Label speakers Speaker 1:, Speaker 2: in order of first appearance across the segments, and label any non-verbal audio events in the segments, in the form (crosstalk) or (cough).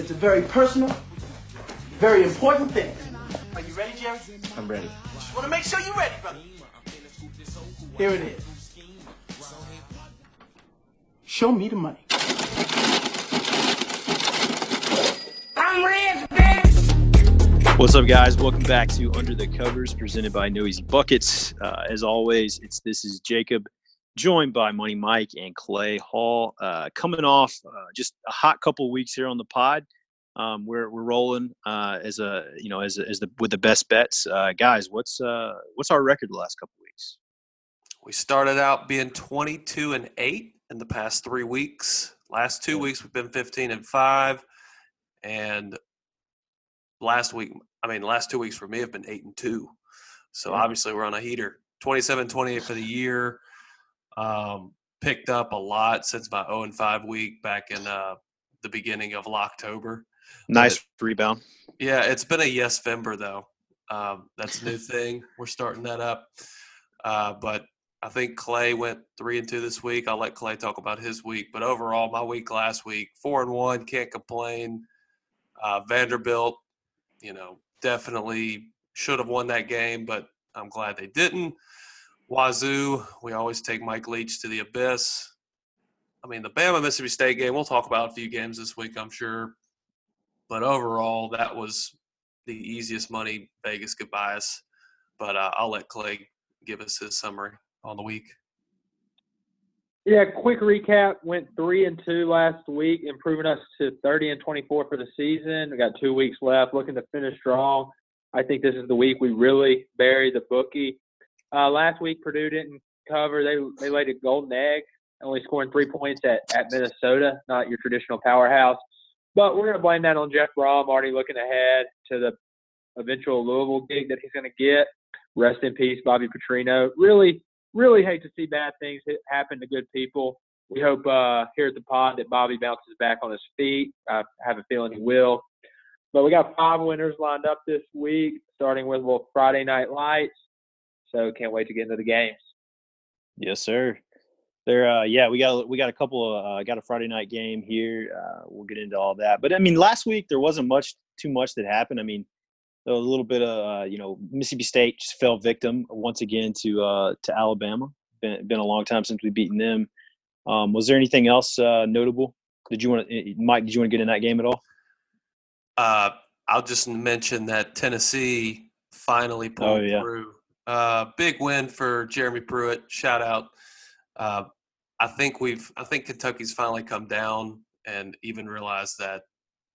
Speaker 1: It's a very personal, very important thing. Are you ready, Jerry?
Speaker 2: I'm ready.
Speaker 1: Just want to make sure you're ready, brother. Here it is. Show me the money. I'm ready.
Speaker 2: What's up, guys? Welcome back to Under the Covers, presented by No Easy Buckets. Uh, as always, it's this is Jacob, joined by Money Mike and Clay Hall. Uh, coming off uh, just a hot couple of weeks here on the pod. Um, we're we're rolling uh, as a you know as a, as the with the best bets, uh, guys. What's uh what's our record the last couple weeks?
Speaker 3: We started out being 22 and 8 in the past three weeks. Last two weeks, we've been 15 and 5. And last week, I mean, last two weeks for me have been 8 and 2. So obviously, we're on a heater. 27 28 for the year. Um, picked up a lot since my 0 and 5 week back in uh, the beginning of October.
Speaker 2: Nice rebound.
Speaker 3: Yeah, it's been a yes Vember though. Um, that's a new (laughs) thing. We're starting that up. Uh, but I think Clay went three and two this week. I'll let Clay talk about his week. But overall, my week last week, four and one, can't complain. Uh, Vanderbilt, you know, definitely should have won that game, but I'm glad they didn't. Wazoo, we always take Mike Leach to the abyss. I mean, the Bama Mississippi State game, we'll talk about a few games this week, I'm sure. But overall, that was the easiest money Vegas could buy us. But uh, I'll let Clay give us his summary on the week.
Speaker 4: Yeah, quick recap. Went three and two last week, improving us to 30 and 24 for the season. We got two weeks left, looking to finish strong. I think this is the week we really bury the bookie. Uh, last week, Purdue didn't cover. They they laid a golden egg, only scoring three points at, at Minnesota, not your traditional powerhouse. But we're going to blame that on Jeff Brohm, already looking ahead to the eventual Louisville gig that he's going to get. Rest in peace, Bobby Petrino. Really, really hate to see bad things happen to good people. We hope uh, here at the pod that Bobby bounces back on his feet. I have a feeling he will. But we got five winners lined up this week, starting with little Friday Night Lights. So can't wait to get into the games.
Speaker 2: Yes, sir. There, uh, yeah, we got we got a couple of uh, got a Friday night game here. Uh, we'll get into all that. But I mean, last week there wasn't much too much that happened. I mean, a little bit of uh, you know Mississippi State just fell victim once again to uh, to Alabama. Been been a long time since we've beaten them. Um, was there anything else uh, notable? Did you want to, Mike? Did you want to get in that game at all?
Speaker 3: Uh, I'll just mention that Tennessee finally
Speaker 2: Oh,
Speaker 3: pulled
Speaker 2: yeah.
Speaker 3: through. Uh, big win for Jeremy Pruitt. Shout out. Uh, I think we've. I think Kentucky's finally come down and even realized that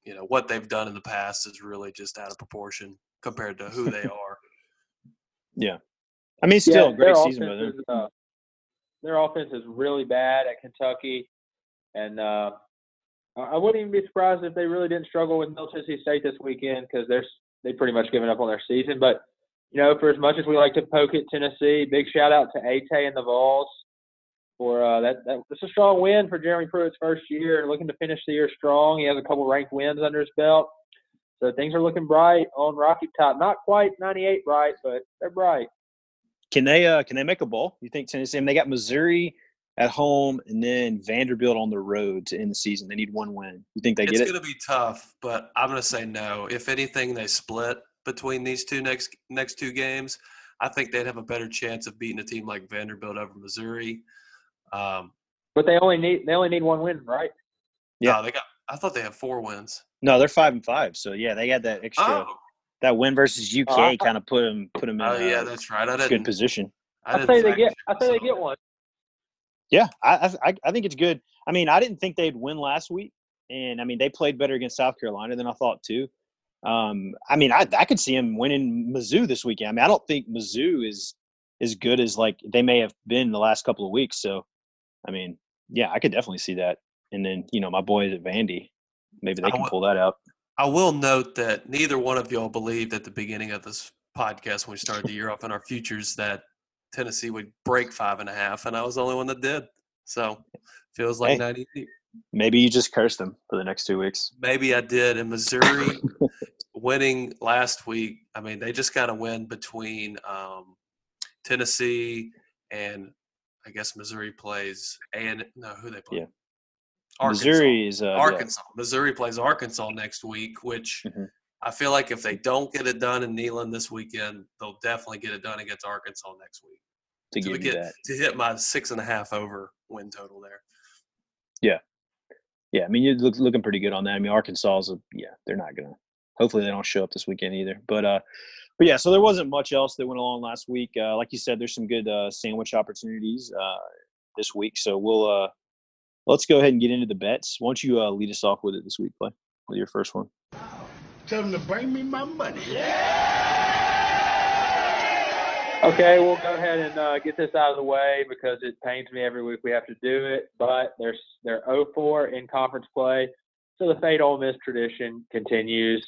Speaker 3: you know what they've done in the past is really just out of proportion compared to who they (laughs) are.
Speaker 2: Yeah, I mean, still
Speaker 4: Yeah,
Speaker 2: great season,
Speaker 4: offense
Speaker 2: but
Speaker 4: uh, their offense is really bad at Kentucky, and uh, I I wouldn't even be surprised if they really didn't struggle with Middle Tennessee State this weekend because they're s- they pretty much given up on their season. But you know, for as much as we like to poke at Tennessee, big shout out to Ate and the Vols for uh, that. that it's a strong win for Jeremy Pruitt's first year and looking to finish the year strong. He has a couple ranked wins under his belt. So things are looking bright on Rocky Top. Not quite 98 bright, but they're bright.
Speaker 2: can they uh, can they make a bowl? You think Tennessee? I mean, they got Missouri at home and then Vanderbilt on the road to end the season. They need one win. You think they
Speaker 3: it's
Speaker 2: get it?
Speaker 3: It's going to be tough, but I'm going to say no. If anything, they split between these two next next two games. I think they'd have a better chance of beating a team like Vanderbilt over Missouri. Um,
Speaker 4: But they only need they only need one win, right?
Speaker 2: Yeah.
Speaker 3: no, they got. I thought they had four wins.
Speaker 2: No, they're five and five. So yeah, they got that extra.
Speaker 3: Oh,
Speaker 2: That win versus UK
Speaker 4: Oh,
Speaker 2: kind of put them put them in
Speaker 3: oh yeah, that's right. I
Speaker 2: good
Speaker 3: didn't.
Speaker 2: position.
Speaker 3: I
Speaker 4: I
Speaker 3: didn't
Speaker 4: say they get
Speaker 3: check
Speaker 4: I say they get one.
Speaker 2: Yeah, I, I I think it's good. I mean, I didn't think they'd win last week, and I mean they played better against South Carolina than I thought too. Um, I mean, I I could see them winning Mizzou this weekend. I mean, I don't think Mizzou is as good as like they may have been the last couple of weeks. So, I mean, yeah, I could definitely see that. And then you know my boys at Vandy, maybe they can
Speaker 3: would-
Speaker 2: pull that out.
Speaker 3: I will note that neither one of y'all believed at the beginning of this podcast when we started the year off in our futures that Tennessee would break five and a half, and I was the only one that did. So feels like
Speaker 2: Hey.
Speaker 3: 98.
Speaker 2: Maybe you just cursed them for the next two weeks.
Speaker 3: Maybe I did. And Missouri (laughs) winning last week, I mean, they just got to win between um, Tennessee and I guess Missouri plays and no, who they play?
Speaker 2: Yeah.
Speaker 3: Arkansas.
Speaker 2: Missouri is uh, yeah.
Speaker 3: Arkansas. Missouri plays Arkansas next week, which
Speaker 2: Mhm.
Speaker 3: I feel like if they don't get it done in Neyland this weekend, they'll definitely get it done against Arkansas next week
Speaker 2: to
Speaker 3: to get
Speaker 2: that.
Speaker 3: to hit my six and a half over win total there.
Speaker 2: Yeah, yeah. I mean, you're look, looking pretty good on that. I mean, Arkansas is a yeah, they're not gonna. Hopefully, they don't show up this weekend either. But uh, but yeah, so there wasn't much else that went along last week. Uh, like you said, there's some good uh, sandwich opportunities uh, this week. So we'll uh, let's go ahead and get into the bets. Why don't you uh, lead us off with it this week, play with your first one?
Speaker 5: Tell them to bring me my money.
Speaker 4: Okay, we'll go ahead and uh, get this out of the way because it pains me every week we have to do it. But they're they're 0-4 in conference play, so the fade Ole Miss tradition continues.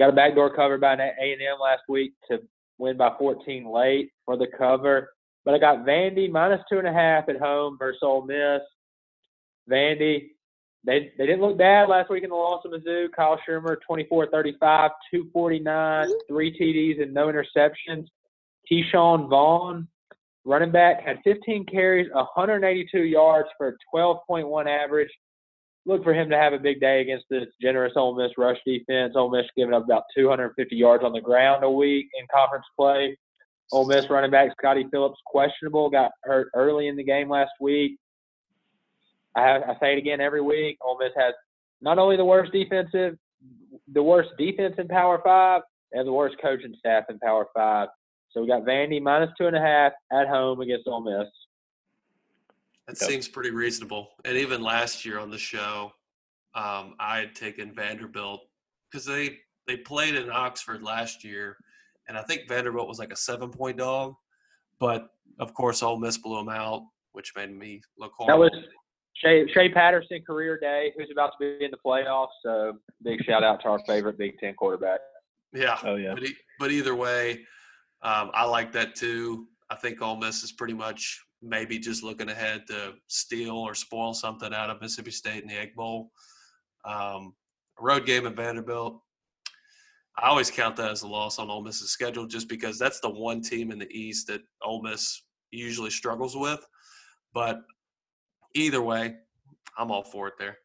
Speaker 4: Got a backdoor cover by A and M last week to win by 14 late for the cover, but I got Vandy minus two and a half at home versus Ole Miss. Vandy, they they didn't look bad last week in the loss of Mizzou. Kyle Shurmur, 24-35, 249, three TDs and no interceptions. Ke'Shawn Vaughn, running back, had 15 carries, 182 yards for a 12.1 average. Look for him to have a big day against this generous Ole Miss rush defense. Ole Miss giving up about 250 yards on the ground a week in conference play. Ole Miss running back Scottie Phillips questionable, got hurt early in the game last week. I, have, I say it again every week. Ole Miss has not only the worst defensive, the worst defense in Power Five, and the worst coaching staff in Power Five. So we got Vandy minus two and a half at home against Ole Miss.
Speaker 3: That
Speaker 2: Yep.
Speaker 3: seems pretty reasonable. And even last year on the show, um, I had taken Vanderbilt because they they played in Oxford last year, and I think Vanderbilt was like a seven point dog, but of course Ole Miss blew them out, which made me look
Speaker 4: hard.
Speaker 3: That
Speaker 4: was Shea, Shea Patterson career day, who's about to be in the playoffs. So big shout out to our favorite Big Ten quarterback.
Speaker 3: yeah,
Speaker 2: Oh yeah,
Speaker 3: But, but either way, um, I like that too. I think Ole Miss is pretty much maybe just looking ahead to steal or spoil something out of Mississippi State in the Egg Bowl. Um, road game at Vanderbilt. I always count that as a loss on Ole Miss's schedule, just because that's the one team in the East that Ole Miss usually struggles with. But either way, I'm all for it there.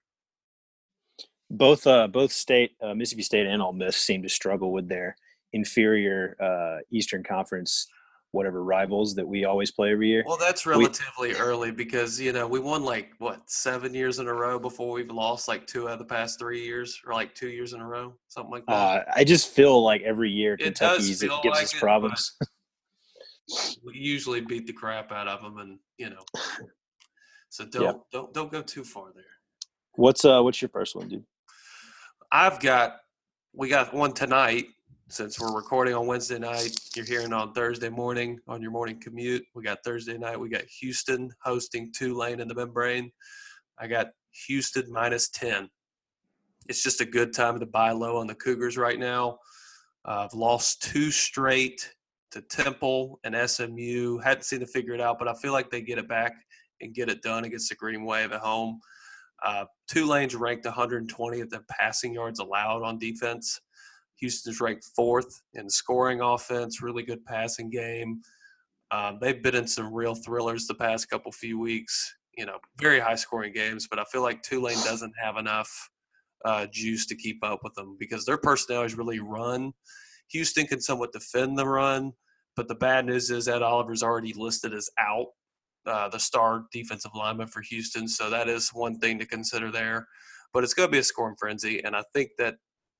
Speaker 2: both uh, both state uh, Mississippi State and Ole Miss seem to struggle with their inferior uh, Eastern Conference whatever rivals that we always play every year.
Speaker 3: Well, that's relatively early because you know we won like what seven years in a row before we've lost like two out of the past three years, or like two years in a row, something like that.
Speaker 2: Uh, I just feel like every year
Speaker 3: It
Speaker 2: Kentucky's it gives
Speaker 3: like
Speaker 2: us
Speaker 3: it,
Speaker 2: problems. (laughs)
Speaker 3: we usually beat the crap out of them, and you know, so don't
Speaker 2: Yeah.
Speaker 3: don't don't go too far there.
Speaker 2: what's uh what's your first one, dude?
Speaker 3: I've got we got one tonight since we're recording on Wednesday night. You're hearing on Thursday morning on your morning commute. We got Thursday night. We got Houston hosting Tulane in the membrane. I got Houston minus ten. It's just a good time to buy low on the Cougars right now. Uh, I've lost two straight to Temple and SMU. Hadn't seen to figure it out, but I feel like they get it back and get it done against the Green Wave at home. Uh, Tulane's ranked 120th in passing yards allowed on defense. Houston's ranked fourth in scoring offense, really good passing game. Um, they've been in some real thrillers the past couple few weeks. You know, very high scoring games, but I feel like Tulane doesn't have enough uh, juice to keep up with them because their personnel is really run. Houston can somewhat defend the run, but the bad news is Ed Oliver's already listed as out uh, the star defensive lineman for Houston. So that is one thing to consider there. But it's going to be a scoring frenzy, and I think that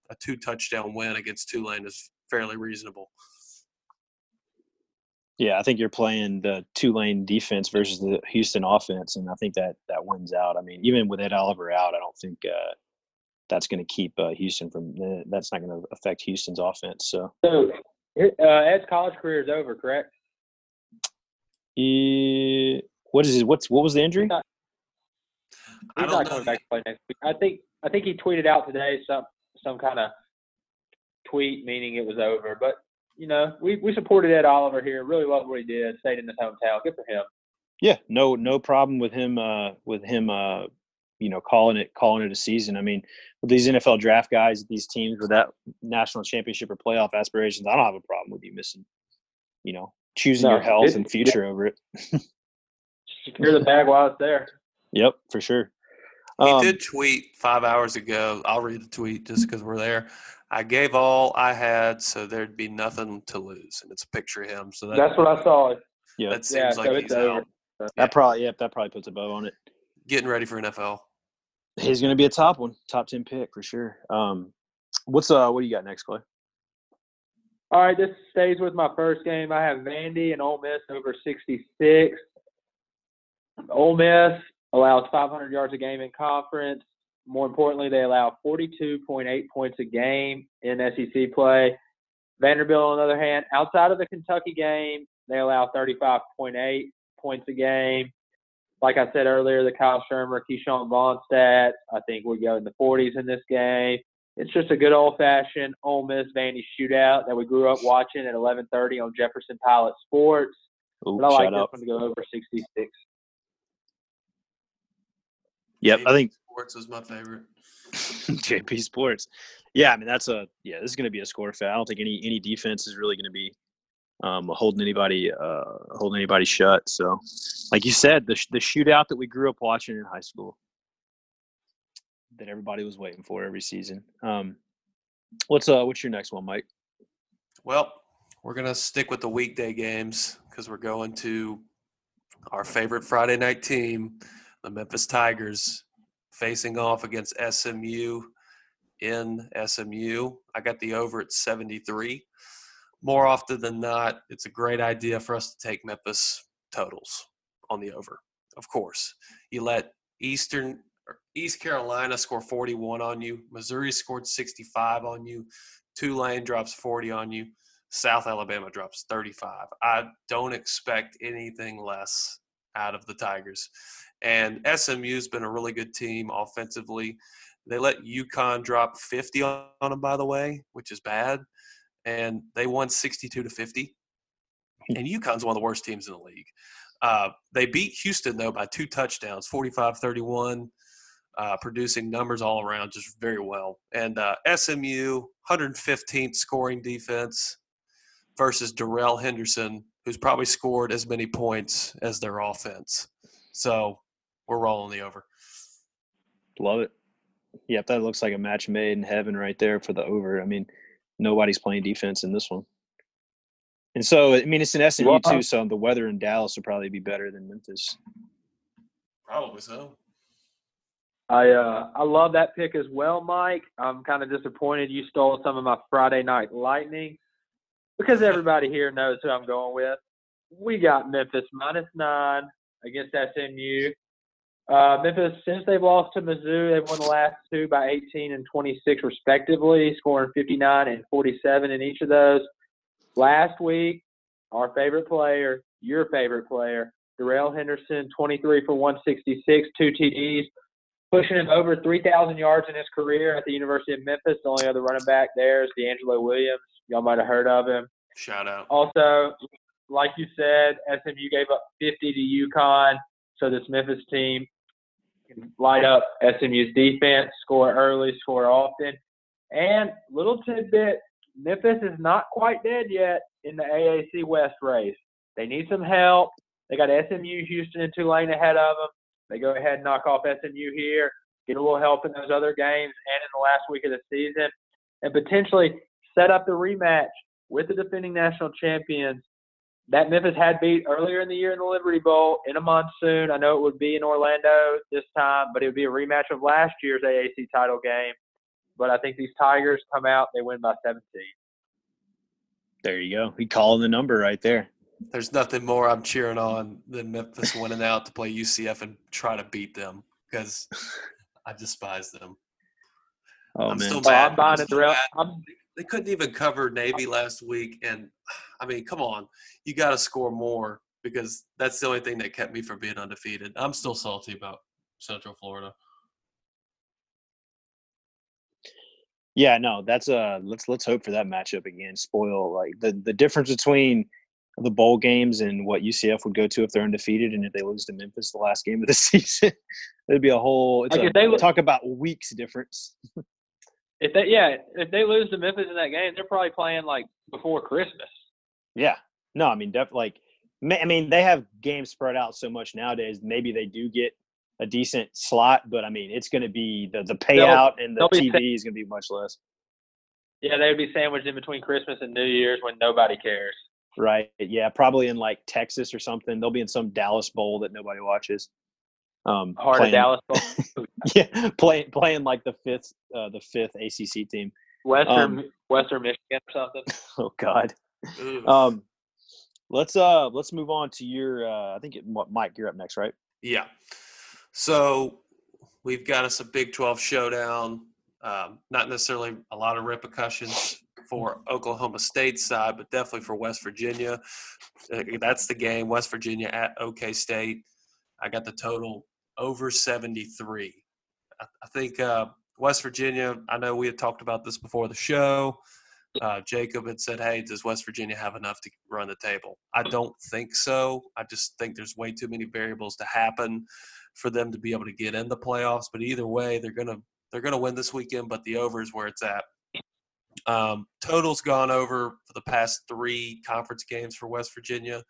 Speaker 3: a two touchdown win against Tulane is fairly reasonable.
Speaker 2: Yeah, I think you're playing the Tulane defense versus the Houston offense, and I think that that wins out. I mean, even with Ed Oliver out, I don't think uh, that's going to keep uh, Houston from. Uh, that's not going to affect Houston's offense. So,
Speaker 4: So uh, Ed's college career is over, correct?
Speaker 2: eh, what is his, what's what was the injury?
Speaker 4: I
Speaker 3: I
Speaker 4: He's
Speaker 3: don't
Speaker 4: not
Speaker 3: know.
Speaker 4: coming back to play next week. I think I think he tweeted out today some some kind of tweet meaning it was over. But you know, we we supported Ed Oliver here. Really loved what he did. Stayed in his hometown. Good for him.
Speaker 2: Yeah, no, no problem with him. Uh, with him, uh, you know, calling it calling it a season. I mean, with these NFL draft guys, these teams with that national championship or playoff aspirations, I don't have a problem with you missing. You know, choosing
Speaker 4: No,
Speaker 2: your health and future over it. (laughs)
Speaker 4: Secure the bag while it's there.
Speaker 2: Yep, for sure.
Speaker 3: He
Speaker 2: Um,
Speaker 3: did tweet five hours ago. I'll read the tweet just because we're there. I gave all I had, so there'd be nothing to lose, and it's a picture of him. So that
Speaker 4: That's what I saw.
Speaker 2: yeah,
Speaker 3: that seems
Speaker 4: Yeah,
Speaker 3: like
Speaker 4: so
Speaker 3: he's
Speaker 4: it's over.
Speaker 3: out,
Speaker 2: that probably yeah, that probably puts a bow on it.
Speaker 3: getting ready for NFL.
Speaker 2: He's going to be a top one, top ten pick for sure. Um, what's uh, what do you got next, Clay?
Speaker 4: All right, this stays with my first game. I have Vandy and Ole Miss over 66. Ole Miss allows 500 yards a game in conference. More importantly, they allow 42.8 points a game in SEC play. Vanderbilt, on the other hand, outside of the Kentucky game, they allow 35.8 points a game. Like I said earlier, the Kyle Shurmur, Ke'Shawn Vaughn stats, I think we go in the 40s in this game. It's just a good old-fashioned Ole Miss Vandy shootout that we grew up watching at 11:30 on Jefferson Pilot Sports.
Speaker 2: Ooh,
Speaker 4: But I like this
Speaker 2: out.
Speaker 4: one to go over 66.
Speaker 2: Yep, I think
Speaker 3: Sports is my favorite. (laughs)
Speaker 2: JP Sports. Yeah, I mean that's a yeah. This is going to be a score fest. I don't think any any defense is really going to be um, holding anybody uh, holding anybody shut. So, like you said, the sh- the shootout that we grew up watching in high school, that everybody was waiting for every season. Um, what's uh what's your next one, Mike?
Speaker 3: Well, we're gonna stick with the weekday games because we're going to our favorite Friday night team, the Memphis Tigers, facing off against SMU in SMU. I got the over at 73. More often than not, it's a great idea for us to take Memphis totals on the over. Of course, you let Eastern or East Carolina score 41 on you. Missouri scored 65 on you. Tulane drops 40 on you. South Alabama drops 35. I don't expect anything less out of the Tigers. And SMU's been a really good team offensively. They let UConn drop 50 on them, by the way, which is bad. And they won 62 to 50. And UConn's one of the worst teams in the league. Uh, they beat Houston, though, by two touchdowns, 45 31 uh, producing numbers all around just very well. And uh, SMU, 115th scoring defense versus Darrell Henderson, who's probably scored as many points as their offense. So we're rolling the over.
Speaker 2: Love it. Yep, that looks like a match made in heaven right there for the over. I mean, nobody's playing defense in this one. And so, I mean, it's an SMU
Speaker 4: Well,
Speaker 2: too, so the weather in Dallas will probably be better than Memphis.
Speaker 3: Probably so.
Speaker 4: I uh I love that pick as well, Mike. I'm kind of disappointed you stole some of my Friday night lightning because (laughs) everybody here knows who I'm going with. We got Memphis minus nine against SMU. Uh, Memphis, since they've lost to Mizzou, they've won the last two by 18 and 26 respectively, scoring 59 and 47 in each of those. Last week, our favorite player, your favorite player, Darrell Henderson, 23 for 166, two TDs pushing him over 3,000 yards in his career at the University of Memphis. The only other running back there is DeAngelo Williams. Y'all might have heard of him.
Speaker 3: Shout out.
Speaker 4: Also, like you said, SMU gave up 50 to UConn, so this Memphis team can light up SMU's defense, score early, score often. And little tidbit, Memphis is not quite dead yet in the AAC West race. They need some help. They got SMU, Houston, and Tulane ahead of them. They go ahead and knock off SMU here, get a little help in those other games and in the last week of the season, and potentially set up the rematch with the defending national champions that Memphis had beat earlier in the year in the Liberty Bowl in a monsoon. I know it would be in Orlando this time, but it would be a rematch of last year's AAC title game. But I think these Tigers come out, they win by 17.
Speaker 2: There you go. He calling the number right there.
Speaker 3: There's nothing more I'm cheering on than Memphis winning out to play UCF and try to beat them because I despise them.
Speaker 2: Oh
Speaker 3: I'm
Speaker 2: man,
Speaker 3: still
Speaker 4: Oh,
Speaker 3: mad.
Speaker 4: I'm buying
Speaker 3: I'm
Speaker 4: it,
Speaker 3: still
Speaker 4: Darrell.
Speaker 3: mad.
Speaker 4: I'm,
Speaker 3: They couldn't even cover Navy last week, and (sighs) I mean, come on, you got to score more because that's the only thing that kept me from being undefeated. I'm still salty about Central Florida.
Speaker 2: yeah, no, that's uh let's let's hope for that matchup again. Spoil like the the difference between the bowl games and what UCF would go to if they're undefeated and if they lose to Memphis the last game of the (laughs) season. It'd be a whole it's
Speaker 4: Like,
Speaker 2: a,
Speaker 4: they lo-
Speaker 2: talk about weeks difference.
Speaker 4: If they, yeah, if they lose to Memphis in that game, they're probably playing like before Christmas.
Speaker 2: Yeah. No, I mean, definitely. Like, I mean, they have games spread out so much nowadays. Maybe they do get a decent slot, but I mean, it's going to be the the payout and the
Speaker 4: they'll
Speaker 2: TV is going to be much less,
Speaker 4: Yeah, they would be sandwiched in between Christmas and New Year's when nobody cares.
Speaker 2: right? Yeah, probably in like Texas or something. They'll be in some Dallas bowl that nobody watches. Um,
Speaker 4: Heart
Speaker 2: playing-
Speaker 4: of Dallas, (laughs)
Speaker 2: yeah, playing playing like the fifth uh, the fifth ACC team.
Speaker 4: Western
Speaker 2: Um,
Speaker 4: Western Michigan or something. (laughs)
Speaker 2: Oh God. Um, let's uh let's move on to your. Uh, I think it, Mike, you're up next, right?
Speaker 3: Yeah. So we've got us a Big 12 showdown. Um, not necessarily a lot of repercussions for Oklahoma State side, but definitely for West Virginia. Uh, That's the game. West Virginia at OK State. I got the total over 73. I, I think uh, West Virginia. I know we had talked about this before the show. Uh, Jacob had said, "Hey, does West Virginia have enough to run the table?" I don't think so. I just think there's way too many variables to happen for them to be able to get in the playoffs. But either way, they're gonna they're gonna win this weekend. But the over is where it's at. Um, total's gone over for the past three conference games for West Virginia.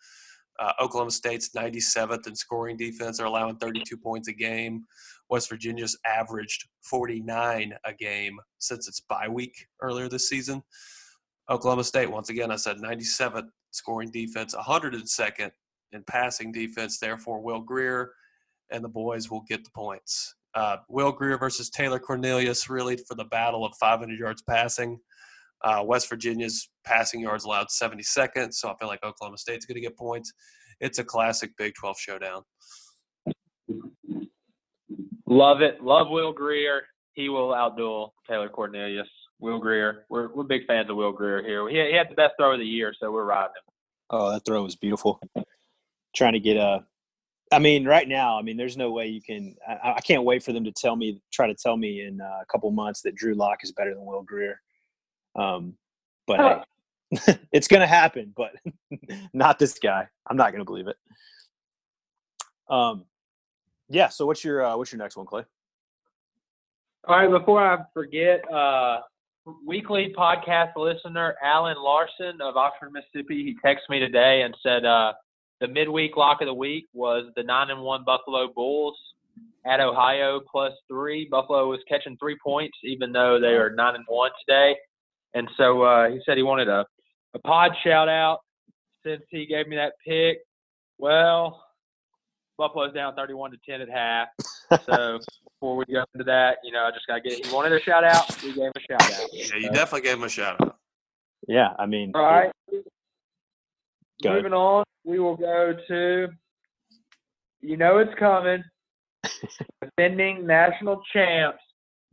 Speaker 3: Uh, Oklahoma State's 97th in scoring defense. They're allowing 32 points a game. West Virginia's averaged 49 a game since its bye week earlier this season. Oklahoma State, once again, I said 97th scoring defense, 102nd in passing defense. Therefore, Will Grier and the boys will get the points. Uh, Will Grier versus Taylor Cornelius, really for the battle of 500 yards passing. Uh, West Virginia's passing yards allowed 72nd, so I feel like Oklahoma State's going to get points. It's a classic Big 12 showdown.
Speaker 4: Love it. Love Will Grier. He will outduel Taylor Cornelius. Will Grier. We're we're big fans of Will Grier here. He, he had the best throw of the year, so we're riding him.
Speaker 2: Oh, that throw was beautiful. Trying to get a. I mean, right now, I mean, there's no way you can. I, I can't wait for them to tell me, try to tell me in uh, a couple months that Drew Lock is better than Will Grier. Um, but hey, (laughs) it's going to happen. But (laughs) not this guy. I'm not going to believe it. Um, yeah. So what's your uh, what's your next one, Clay?
Speaker 4: All right, before I forget, uh, weekly podcast listener Alan Larson of Oxford, Mississippi, he texted me today and said uh, the midweek lock of the week was the nine and one Buffalo Bulls at Ohio plus three. Buffalo was catching three points, even though they are nine and one today. And so uh, he said he wanted a, a pod shout out since he gave me that pick. Well, Buffalo's down 31 to 10 at half. So (laughs) before we go into that, you know, I just got to get He wanted a shout out. We gave him a shout out.
Speaker 3: Yeah, you definitely gave him a shout out.
Speaker 2: Yeah, I mean,
Speaker 4: All right.
Speaker 2: Go ahead.
Speaker 4: Moving on, we will go to, you know, it's coming. (laughs) Defending national champs.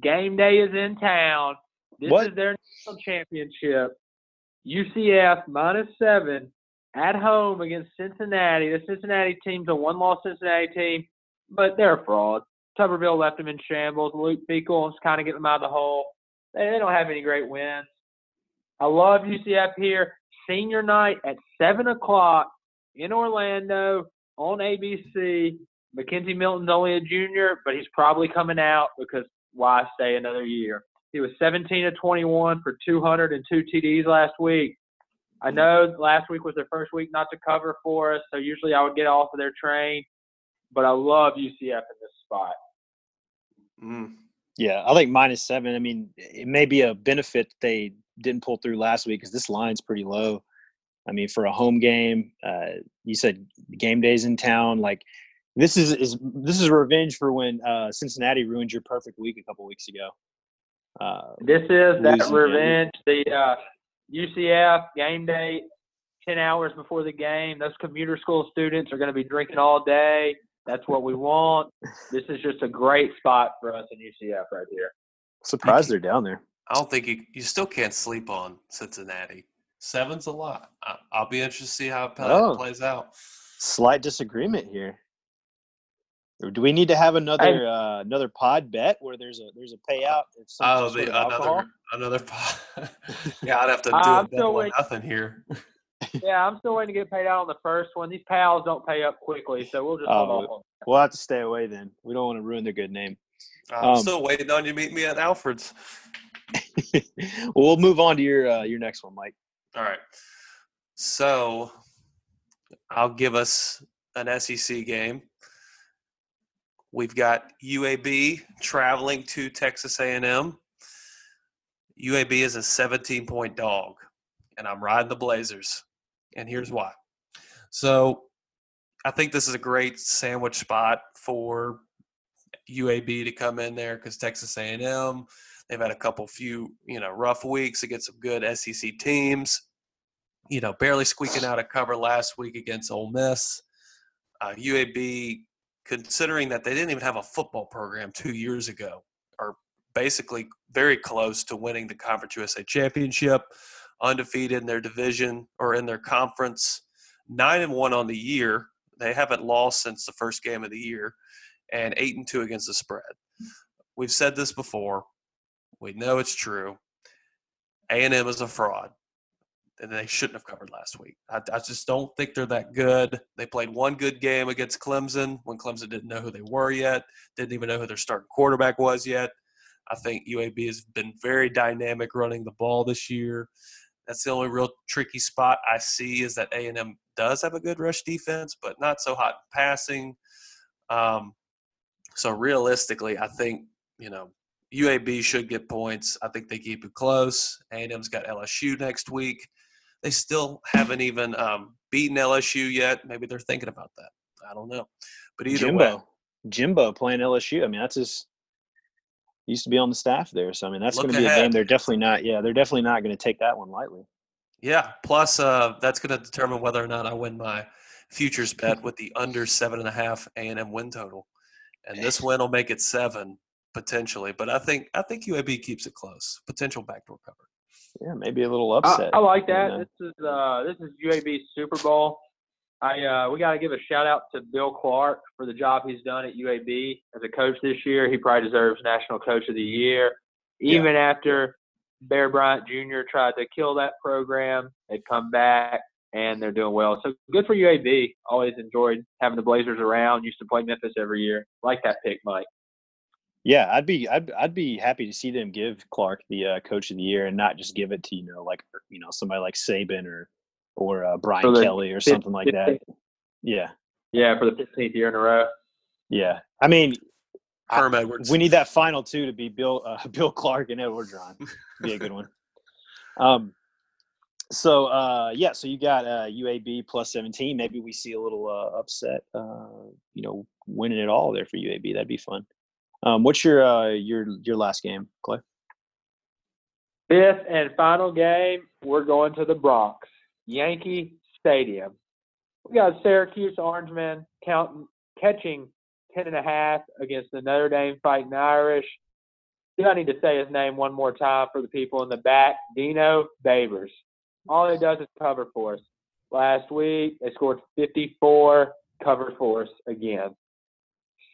Speaker 4: Game day is in town. This
Speaker 2: What?
Speaker 4: is their national championship. UCF minus seven at home against Cincinnati. The Cincinnati team's a one-loss Cincinnati team, but they're a fraud. Tuberville left them in shambles. Luke Fickell is kind of getting them out of the hole. They, they don't have any great wins. I love UCF here. Senior night at 7 o'clock in Orlando on ABC. McKenzie Milton's only a junior, but he's probably coming out because why stay another year? He was 17 to 21 for 202 TDs last week. I know last week was their first week not to cover for us, so usually I would get off of their train, but I love UCF in this spot.
Speaker 3: Mm.
Speaker 2: Yeah, I think minus seven. I mean, it may be a benefit that they didn't pull through last week because this line's pretty low. I mean, for a home game, uh, you said game days in town. Like this is is this is revenge for when uh, Cincinnati ruined your perfect week a couple weeks ago. Uh,
Speaker 4: This is that
Speaker 2: Losing, yeah.
Speaker 4: revenge. The uh, UCF game day, 10 hours before the game. Those commuter school students are going to be drinking all day. That's what we want. This is just a great spot for us in UCF right here.
Speaker 2: surprised they're down there.
Speaker 3: I don't think you you still can't sleep on Cincinnati. Seven's a lot. I, I'll be interested to see how it
Speaker 2: Oh.
Speaker 3: plays out.
Speaker 2: Slight disagreement here. Do we need to have another uh, another pod bet where there's a there's a payout if
Speaker 3: Oh,
Speaker 2: sort
Speaker 3: the
Speaker 2: of alcohol?
Speaker 3: another another. po- (laughs) yeah, I'd have to do
Speaker 4: I'm
Speaker 3: a
Speaker 4: still
Speaker 3: double
Speaker 4: waiting.
Speaker 3: nothing here. (laughs)
Speaker 4: Yeah, I'm still waiting to get paid out on the first one. These pals don't pay up quickly, so we'll just
Speaker 2: Oh,
Speaker 4: hold off on
Speaker 2: We'll have to stay away then. We don't want to ruin their good name.
Speaker 3: I'm
Speaker 2: Um,
Speaker 3: still waiting on you to meet me at Alfred's.
Speaker 2: well, (laughs) we'll move on to your uh, your next one, Mike.
Speaker 3: All right. So I'll give us an SEC game. We've got UAB traveling to Texas A&M. UAB is a 17 point dog, and I'm riding the Blazers. And here's why. So I think this is a great sandwich spot for UAB to come in there because Texas A&M they've had a couple few you know rough weeks against some good SEC teams. You know, barely squeaking out a cover last week against Ole Miss. Uh, UAB, considering that they didn't even have a football program two years ago, are basically very close to winning the Conference USA championship, undefeated in their division or in their conference, nine and one on the year. They haven't lost since the first game of the year, and eight and two against the spread. We've said this before. We know it's true. A and M is a fraud, and they shouldn't have covered last week. I, I just don't think they're that good. They played one good game against Clemson when Clemson didn't know who they were yet, didn't even know who their starting quarterback was yet. I think UAB has been very dynamic running the ball this year. That's the only real tricky spot I see is that A and M does have a good rush defense, but not so hot passing. Um, so realistically, I think you know UAB should get points. I think they keep it close. A&M's got LSU next week. They still haven't even um, beaten LSU yet. Maybe they're thinking about that. I don't know. But either
Speaker 2: Jimbo,
Speaker 3: way,
Speaker 2: Jimbo playing LSU. I mean, that's his. he Used to be on the staff there, so I mean that's going to be a game. They're definitely not. Yeah, they're definitely not going to take that one lightly.
Speaker 3: yeah. Plus, uh, that's going to determine whether or not I win my futures bet with the under seven and a half A&M win total, and this win will make it seven potentially. But I think I think UAB keeps it close. Potential backdoor cover.
Speaker 2: Yeah, maybe a little upset.
Speaker 4: I like
Speaker 2: you
Speaker 4: that.
Speaker 2: know?
Speaker 4: This is uh, this is UAB Super Bowl. I uh, we got to give a shout out to Bill Clark for the job he's done at UAB as a coach this year. He probably deserves National Coach of the Year, even after Bear Bryant Jr. tried to kill that program. They've come back and they're doing well. So good for UAB. Always enjoyed having the Blazers around. Used to play Memphis every year. Like that pick, Mike.
Speaker 2: Yeah, I'd be I'd I'd be happy to see them give Clark the uh, coach of the year and not just give it to you know like you know somebody like Saban or or uh, Brian
Speaker 4: For the
Speaker 2: Kelly or something like that. Yeah,
Speaker 4: Yeah, for the 15th year in a row.
Speaker 2: yeah. I mean, I-
Speaker 3: Herm Edwards.
Speaker 2: we need that final two to be Bill uh, (laughs) Bill Clark and Ed Orgeron. Be a good one. Um, so uh, yeah, so you got uh, UAB plus seventeen. Maybe we see a little uh, upset. Uh, you know, winning it all there for UAB. That'd be fun. Um, what's your uh, your your last game, Clay?
Speaker 4: Fifth and final game, we're going to the Bronx, Yankee Stadium. We got Syracuse Orangemen counting, catching ten and a half against the Notre Dame Fighting Irish. Do I need to say his name one more time for the people in the back? Dino Babers. All he does is cover for us. Last week, they scored 54, cover for us again.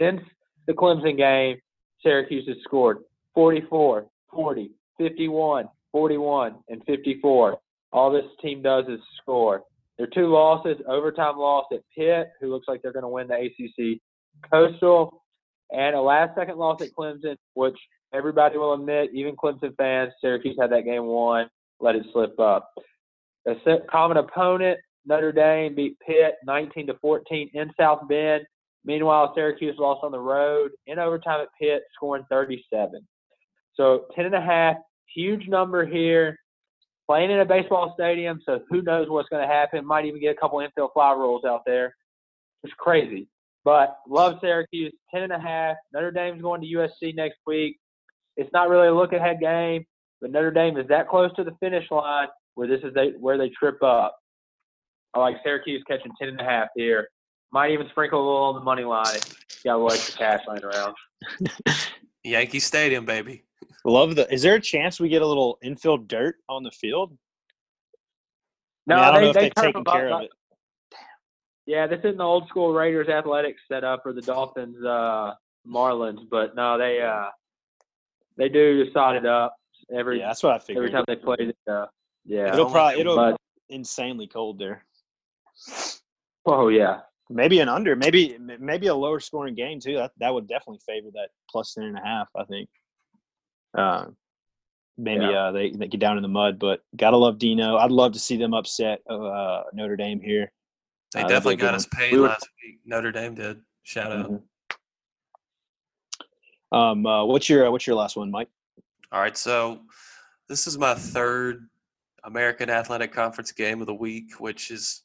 Speaker 4: Since the Clemson game, Syracuse has scored 44, 40, 51, 41, and 54. All this team does is score. Their two losses, overtime loss at Pitt, who looks like they're going to win the ACC Coastal, and a last second loss at Clemson, which everybody will admit, even Clemson fans, Syracuse had that game won, let it slip up. A common opponent, Notre Dame beat Pitt 19 to 14 in South Bend. Meanwhile, Syracuse lost on the road in overtime at Pitt, scoring 37. So 10 and a half, huge number here. Playing in a baseball stadium, so who knows what's going to happen? Might even get a couple infield fly rules out there. It's crazy. But love Syracuse, 10 and a half. Notre Dame's going to USC next week. It's not really a look ahead game, but Notre Dame is that close to the finish line where this is they, where they trip up. I like Syracuse catching 10 and a half here. Might even sprinkle a little on the money line. Got a little extra cash lying around. (laughs)
Speaker 3: Yankee Stadium, baby.
Speaker 2: Love the. Is there a chance we get a little infield dirt on the field?
Speaker 4: No,
Speaker 2: I, mean, I don't
Speaker 4: they,
Speaker 2: know if
Speaker 4: they
Speaker 2: they've taken care of it. Damn.
Speaker 4: Yeah, this isn't the old school Raiders athletics set up for the Dolphins uh Marlins, but no, they uh they do sod it up every
Speaker 2: Yeah, that's what I figured.
Speaker 4: every time they play the uh, yeah.
Speaker 2: it'll probably it'll
Speaker 4: but
Speaker 2: insanely cold there.
Speaker 4: oh yeah.
Speaker 2: Maybe an under, maybe maybe a lower scoring game too. That that would definitely favor that plus ten and a half. I think. Uh, maybe
Speaker 4: Yeah.
Speaker 2: uh, they they get down in the mud, but gotta love Dino. I'd love to see them upset uh, Notre Dame here.
Speaker 3: They
Speaker 2: Uh,
Speaker 3: definitely got us paid
Speaker 4: We were-
Speaker 3: last week. Notre Dame did. Shout out.
Speaker 2: Mhm. Um, uh, what's your what's your last one, Mike?
Speaker 3: All right, so this is my third American Athletic Conference game of the week, which is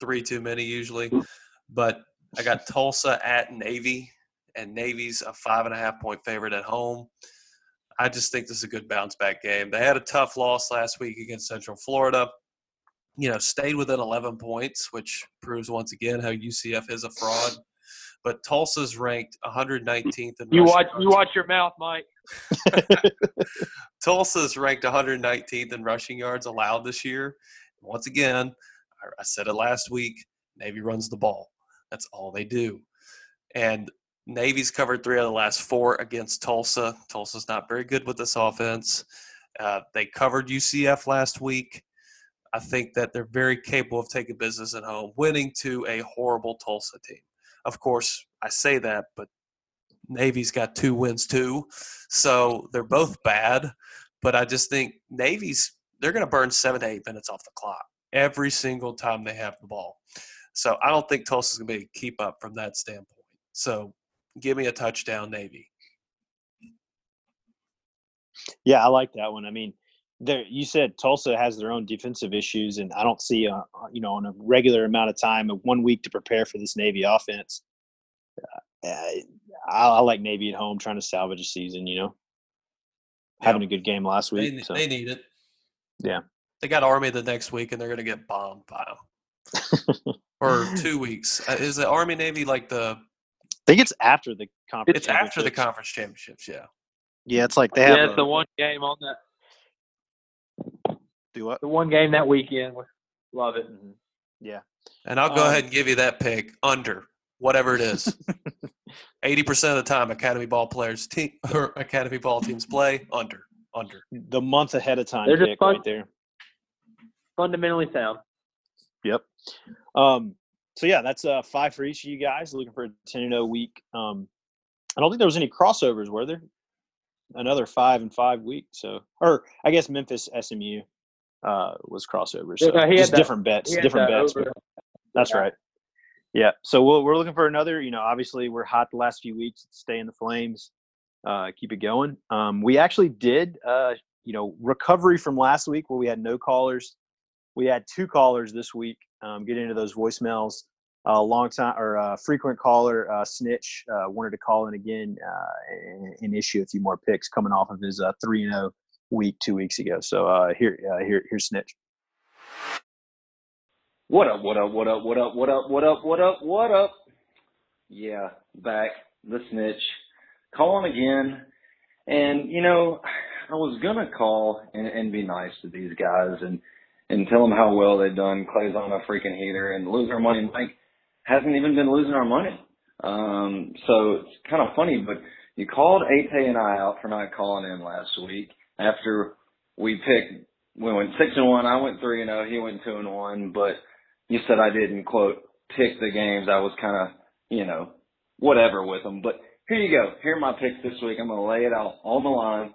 Speaker 3: three too many usually. But I got (laughs) Tulsa at Navy, and Navy's a five and a half point favorite at home. I just think this is a good bounce back game. They had a tough loss last week against Central Florida. You know, stayed within 11 points, which proves once again how UCF is a fraud. But Tulsa's ranked 119th. In
Speaker 4: You
Speaker 3: rushing
Speaker 4: watch
Speaker 3: yards.
Speaker 4: you watch your mouth, Mike. (laughs)
Speaker 3: Tulsa's ranked 119th in rushing yards allowed this year. Once again, I said it last week Navy runs the ball. That's all they do. And Navy's covered three of the last four against Tulsa. Tulsa's not very good with this offense. Uh, they covered UCF last week. I think that they're very capable of taking business at home, winning to a horrible Tulsa team. Of course, I say that, but Navy's got two wins too. So they're both bad, but I just think Navy's they're going to burn seven to eight minutes off the clock every single time they have the ball. So I don't think Tulsa's going to be keep up from that standpoint. So give me a touchdown, Navy.
Speaker 2: Yeah, I like that one. I mean, there you said Tulsa has their own defensive issues, and I don't see, uh, you know, on a regular amount of time, of one week to prepare for this Navy offense. Uh, I, I like Navy at home, trying to salvage a season. You know, having a good game last
Speaker 3: They,
Speaker 2: week. so.
Speaker 3: they need it.
Speaker 2: Yeah.
Speaker 3: They got Army the next week, and they're going to get bombed by them. (laughs) or (laughs) two weeks. Uh, Is the Army Navy like the?
Speaker 2: I think it's after the conference.
Speaker 3: It's after the conference championships. Yeah.
Speaker 2: Yeah, it's like they have
Speaker 4: Yeah,
Speaker 2: a,
Speaker 4: the one game on that
Speaker 2: do what?
Speaker 4: the one game that weekend. Love it.
Speaker 2: Mhm. Yeah.
Speaker 3: And I'll go
Speaker 2: Um,
Speaker 3: ahead and give you that pick under whatever it is. (laughs) Eighty percent of the time, Academy ball players team or Academy ball teams play under under.
Speaker 2: The month ahead of time
Speaker 4: They're just
Speaker 2: pick
Speaker 4: fun-
Speaker 2: right there.
Speaker 4: Fundamentally sound.
Speaker 2: Yep. Um, so yeah, that's uh five for each of you guys. Looking for a ten and zero week. Um, I don't think there was any crossovers, were there? Another five and five week. So, or I guess Memphis SMU uh was crossovers. So
Speaker 4: Yeah, he had
Speaker 2: just
Speaker 4: that-
Speaker 2: different bets, different bets. that's
Speaker 4: Yeah.
Speaker 2: right. Yeah. So we'll, we're looking for another. You know, obviously we're hot the last few weeks. Stay in the flames. Uh, keep it going. Um, we actually did. Uh, you know, recovery from last week where we had no callers. We had two callers this week. Um, get into those voicemails. A long time or uh, frequent caller, uh, Snitch, uh, wanted to call in again uh, and, and issue a few more picks coming off of his uh, three and zero week two weeks ago. So uh, here, uh, here, here's Snitch.
Speaker 6: What up, what up, what up, what up, what up, what up, what up, what up? Yeah, back, the snitch. Calling again. And, you know, I was gonna call and, and be nice to these guys and, and tell them how well they've done. Clay's on a freaking heater and lose our money. Mike hasn't even been losing our money. Um, so it's kind of funny, but you called Ate and I out for not calling in last week after we picked, we went six and one. I went three and oh. He went two and one, but you said I didn't quote pick the games. I was kind of, you know, whatever with them. But here you go. Here are my picks this week. I'm going to lay it out on the line.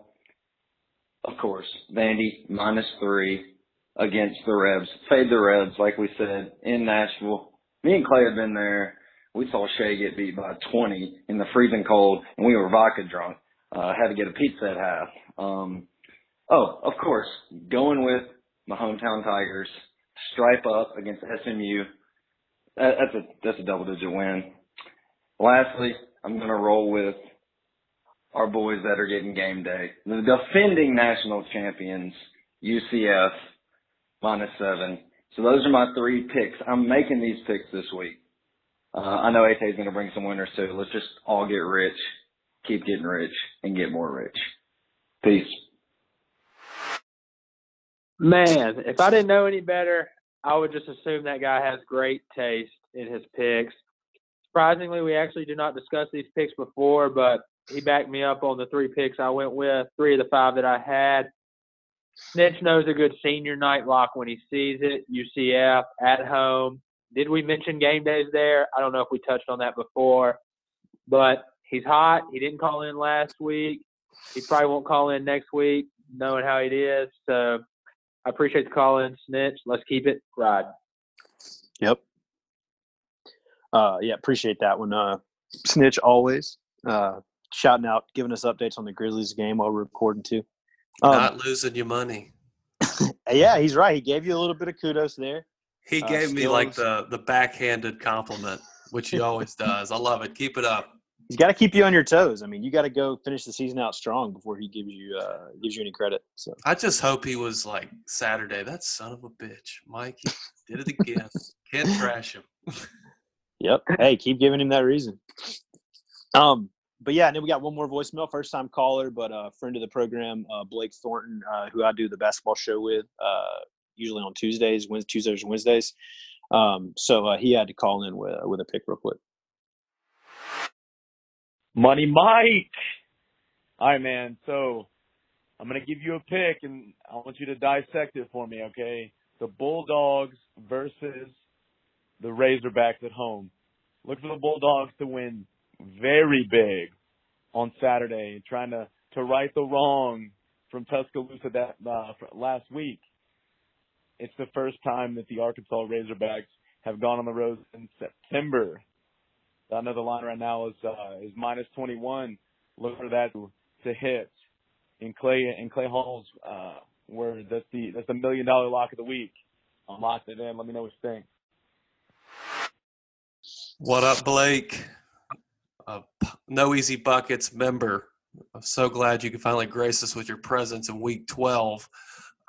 Speaker 6: Of course, Vandy minus three against the Rebs. Fade the Rebs, like we said, in Nashville. Me and Clay have been there. We saw Shea get beat by 20 in the freezing cold, and we were vodka drunk. Uh, had to get a pizza at half. Um, oh, of course, going with my hometown Tigers stripe up against SMU. That, that's a that's a double digit win. Lastly, I'm gonna roll with our boys that are getting game day. The defending national champions, UCF, minus seven. So those are my three picks. I'm making these picks this week. Uh, I know AT is going to bring some winners too. Let's just all get rich, keep getting rich, and get more rich. Peace.
Speaker 4: Man, if I didn't know any better, I would just assume that guy has great taste in his picks. Surprisingly, we actually did not discuss these picks before, but he backed me up on the three picks I went with, three of the five that I had. Snitch knows a good senior night lock when he sees it. UCF at home. Did we mention game days there? I don't know if we touched on that before, but he's hot. He didn't call in last week. He probably won't call in next week, knowing how it is. So I appreciate the call in, Snitch. Let's keep it riding.
Speaker 2: Yep. Uh, yeah, appreciate that one. Uh, snitch always. Uh, shouting out, giving us updates on the Grizzlies game while we're recording too. Um,
Speaker 3: Not losing your money. (laughs)
Speaker 2: yeah, he's right. He gave you a little bit of kudos there.
Speaker 3: He
Speaker 2: Uh,
Speaker 3: gave me like the the backhanded compliment, which he always (laughs) does. I love it. Keep it up.
Speaker 2: He's got to keep you on your toes. I mean, you got to go finish the season out strong before he gives you uh, gives you any credit. So
Speaker 3: I just hope he was like Saturday. That son of a bitch, Mike. He did it again. Can't trash him. (laughs)
Speaker 2: Yep. Hey, keep giving him that reason. Um, but yeah, and then we got one more voicemail, first time caller, but a friend of the program, uh, Blake Thornton, uh, who I do the basketball show with, uh, usually on Tuesdays, Wednesdays, Tuesdays, and Wednesdays. Um, so uh, he had to call in with with a pick real quick.
Speaker 7: Money Mike. All right, man. So I'm gonna give you a pick, and I want you to dissect it for me, okay? The Bulldogs versus the Razorbacks at home. Look for the Bulldogs to win very big on Saturday, trying to to right the wrong from Tuscaloosa that uh, last week. It's the first time that the Arkansas Razorbacks have gone on the road in September. I know the line right now is uh, is minus 21. Look for that to, to hit in Clay in Clay Hall's uh, where that's the that's the million dollar lock of the week. I'm locked it in. Let me know what you think.
Speaker 3: What up, Blake? P- no Easy Buckets member. I'm so glad you could finally grace us with your presence in Week 12.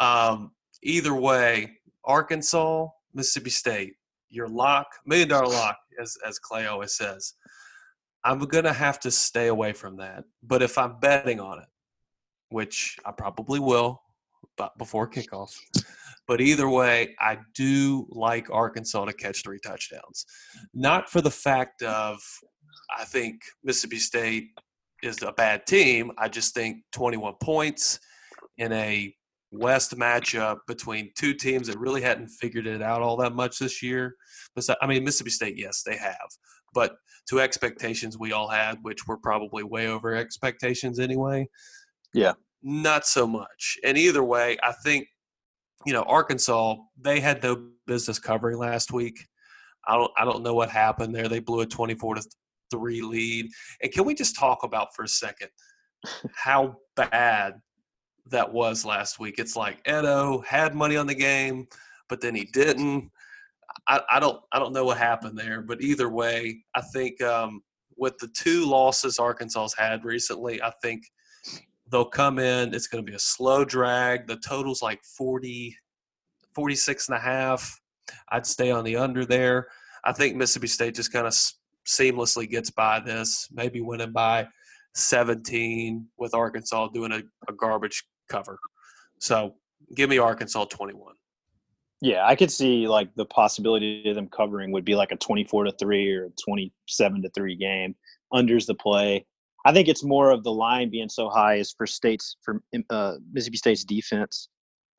Speaker 3: Um, either way, Arkansas, Mississippi State, your lock, million dollar lock, as as Clay always says. I'm gonna have to stay away from that. But if I'm betting on it, which I probably will, but before kickoff. But either way, I do like Arkansas to catch three touchdowns. Not for the fact of I think Mississippi State is a bad team. I just think 21 points in a West matchup between two teams that really hadn't figured it out all that much this year. I mean, Mississippi State, yes, they have, but to expectations we all had, which were probably way over expectations anyway.
Speaker 2: Yeah.
Speaker 3: Not so much. And either way, I think, you know, Arkansas, they had no business covering last week. I don't I don't know what happened there. They blew a 24 to 3 lead. And can we just talk about for a second how bad that was last week? It's like Ed O had money on the game, but then he didn't. I, I don't I don't know what happened there, but either way, I think um, with the two losses Arkansas's had recently, I think they'll come in. It's going to be a slow drag. The total's like 40, 46 and a half. I'd stay on the under there. I think Mississippi State just kind of seamlessly gets by this, maybe winning by 17 with Arkansas doing a, a garbage cover. So give me Arkansas 21.
Speaker 2: Yeah, I could see like the possibility of them covering would be like a 24 to 3 or a 27 to 3 game. Unders the play. I think it's more of the line being so high is for states for uh, Mississippi State's defense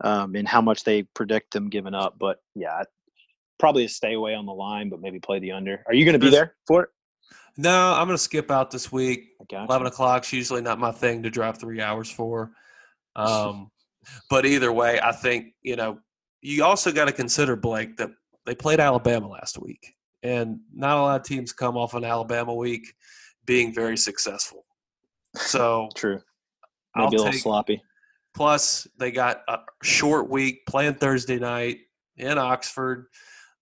Speaker 2: um, and how much they predict them giving up. But yeah, probably a stay away on the line, but maybe play the under. Are you going to be there for it?
Speaker 3: No, I'm going to skip out this week.
Speaker 2: Gotcha.
Speaker 3: 11 o'clock's usually not my thing to drive three hours for. (laughs) Um, but either way, I think, you know, you also got to consider, Blake, that they played Alabama last week. And not a lot of teams come off an Alabama week being very successful. So (laughs)
Speaker 2: True.
Speaker 3: I'll
Speaker 2: Maybe a little
Speaker 3: take,
Speaker 2: sloppy.
Speaker 3: plus they got a short week playing Thursday night in Oxford.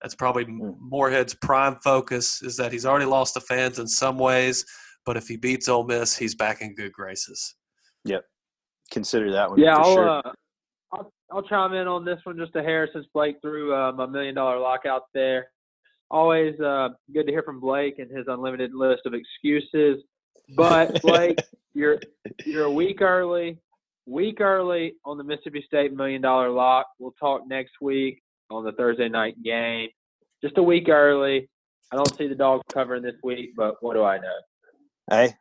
Speaker 3: That's probably
Speaker 2: Mm.
Speaker 3: Moorhead's prime focus is that he's already lost the fans in some ways, but if he beats Ole Miss, he's back in good graces.
Speaker 2: Yep, consider that one.
Speaker 4: Yeah,
Speaker 2: for
Speaker 4: I'll,
Speaker 2: sure.
Speaker 4: uh, I'll I'll chime in on this one just a hair since Blake threw uh, my million dollar lockout there. Always uh, good to hear from Blake and his unlimited list of excuses. But Blake, (laughs) you're you're a week early, week early on the Mississippi State million dollar lock. We'll talk next week on the Thursday night game. Just a week early. I don't see the dogs covering this week, but what do I know?
Speaker 2: hey,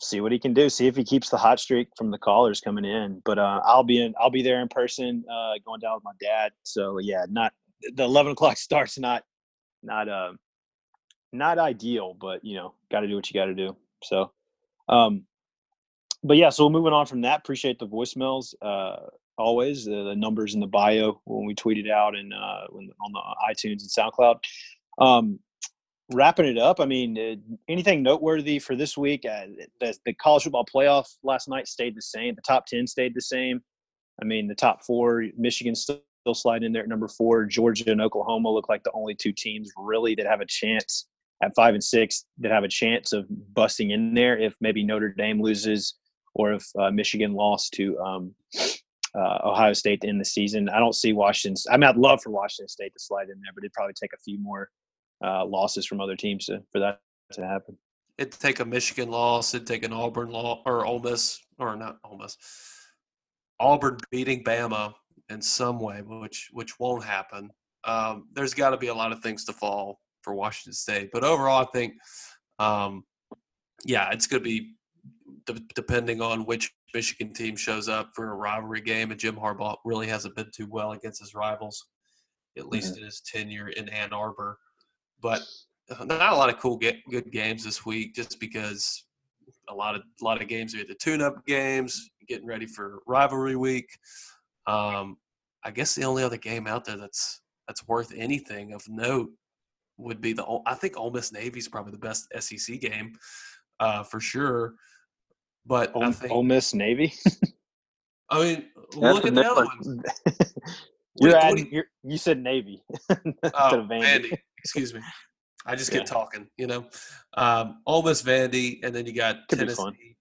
Speaker 2: see what he can do. See if he keeps the hot streak from the callers coming in. But uh, I'll be in. I'll be there in person, uh, going down with my dad. So yeah, not the eleven o'clock starts. Not not uh, not ideal, but you know, got to do what you got to do. So, um, but yeah. So moving on from that, appreciate the voicemails. Uh, always the, the numbers in the bio when we tweet it out and uh, when, on the iTunes and SoundCloud. Um, wrapping it up, I mean, uh, anything noteworthy for this week? Uh, the, the college football playoff last night stayed the same. The top ten stayed the same. I mean, the top four, Michigan still, still sliding in there at number four. Georgia and Oklahoma look like the only two teams really that have a chance at five and six that have a chance of busting in there if maybe Notre Dame loses or if uh, Michigan lost to um, uh, Ohio State to end the season. I don't see Washington. I mean, I'd love for Washington State to slide in there, but it'd probably take a few more uh, losses from other teams to, for that to happen.
Speaker 3: It'd take a Michigan loss. It'd take an Auburn law or Ole Miss or not Ole Miss. Auburn beating Bama in some way, which which won't happen. Um, there's got to be a lot of things to fall for Washington State, but overall, I think, um, yeah, it's going to be depending on which Michigan team shows up for a rivalry game. And Jim Harbaugh really hasn't been too well against his rivals, at least mm-hmm. in his tenure in Ann Arbor. But uh, not a lot of cool get, good games this week, just because a lot of a lot of games are the tune-up games, getting ready for rivalry week. Um, I guess the only other game out there that's that's worth anything of note would be the I think Ole Miss Navy is probably the best SEC game uh, for sure. But
Speaker 2: Ole,
Speaker 3: I think
Speaker 2: Ole Miss Navy. (laughs)
Speaker 3: I mean, look at the other ones. (laughs)
Speaker 2: you're adding. You, you said Navy (laughs)
Speaker 3: oh,
Speaker 2: Vandy.
Speaker 3: Vandy. Excuse me. I just get talking, you know. Um, Ole Miss, Vandy, and then you got
Speaker 2: Could
Speaker 3: Tennessee,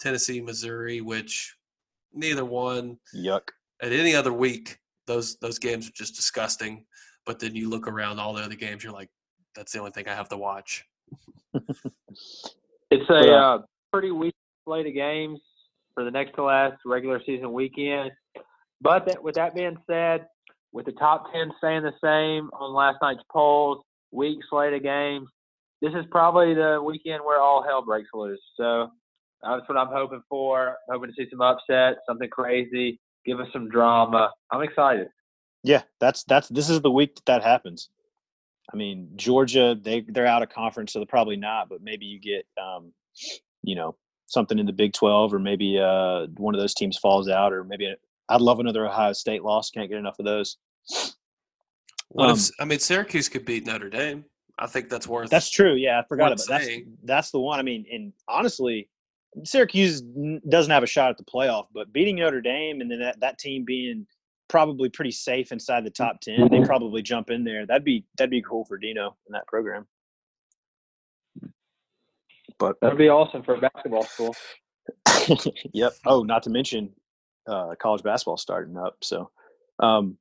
Speaker 3: Tennessee, Missouri, which neither one.
Speaker 2: Yuck.
Speaker 3: At any other week, those those games are just disgusting. But then you look around all the other games, you're like, that's the only thing I have to watch.
Speaker 4: it's a uh, pretty weak slate of games for the next to last regular season weekend. But that, with that being said, with the top 10 staying the same on last night's polls, week slate of games, this is probably the weekend where all hell breaks loose. So that's what I'm hoping for. Hoping to see some upset, something crazy, give us some drama. I'm excited.
Speaker 2: Yeah, that's that's this is the week that that happens. I mean, Georgia they they're out of conference, so they're probably not. But maybe you get, um, you know, something in the Big Twelve, or maybe uh, one of those teams falls out, or maybe I'd love another Ohio State loss. Can't get enough of those.
Speaker 3: What um, if I mean Syracuse could beat Notre Dame? I think that's worth.
Speaker 2: That's true. Yeah, I forgot about that's that's the one. I mean, and honestly, Syracuse doesn't have a shot at the playoff, but beating Notre Dame and then that, that team being probably pretty safe inside the top ten, they probably jump in there. That'd be that'd be cool for Dino in that program. But
Speaker 4: that'd be awesome for a basketball school. (laughs)
Speaker 2: yep. Oh, not to mention uh, college basketball starting up. So, um,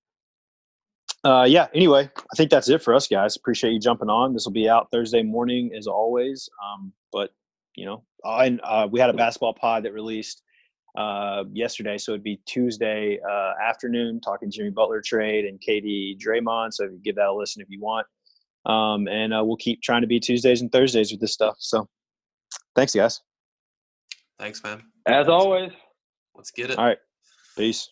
Speaker 2: uh, yeah. Anyway, I think that's it for us, guys. Appreciate you jumping on. This will be out Thursday morning as always. Um, but you know, I, uh, we had a basketball pod that released uh, yesterday, so it'd be Tuesday uh, afternoon talking Jimmy Butler trade and KD Draymond. So give that a listen if you want. Um, and uh, we'll keep trying to be Tuesdays and Thursdays with this stuff. So thanks, guys.
Speaker 3: Thanks, man.
Speaker 4: As always.
Speaker 3: Let's get it.
Speaker 2: All right. Peace.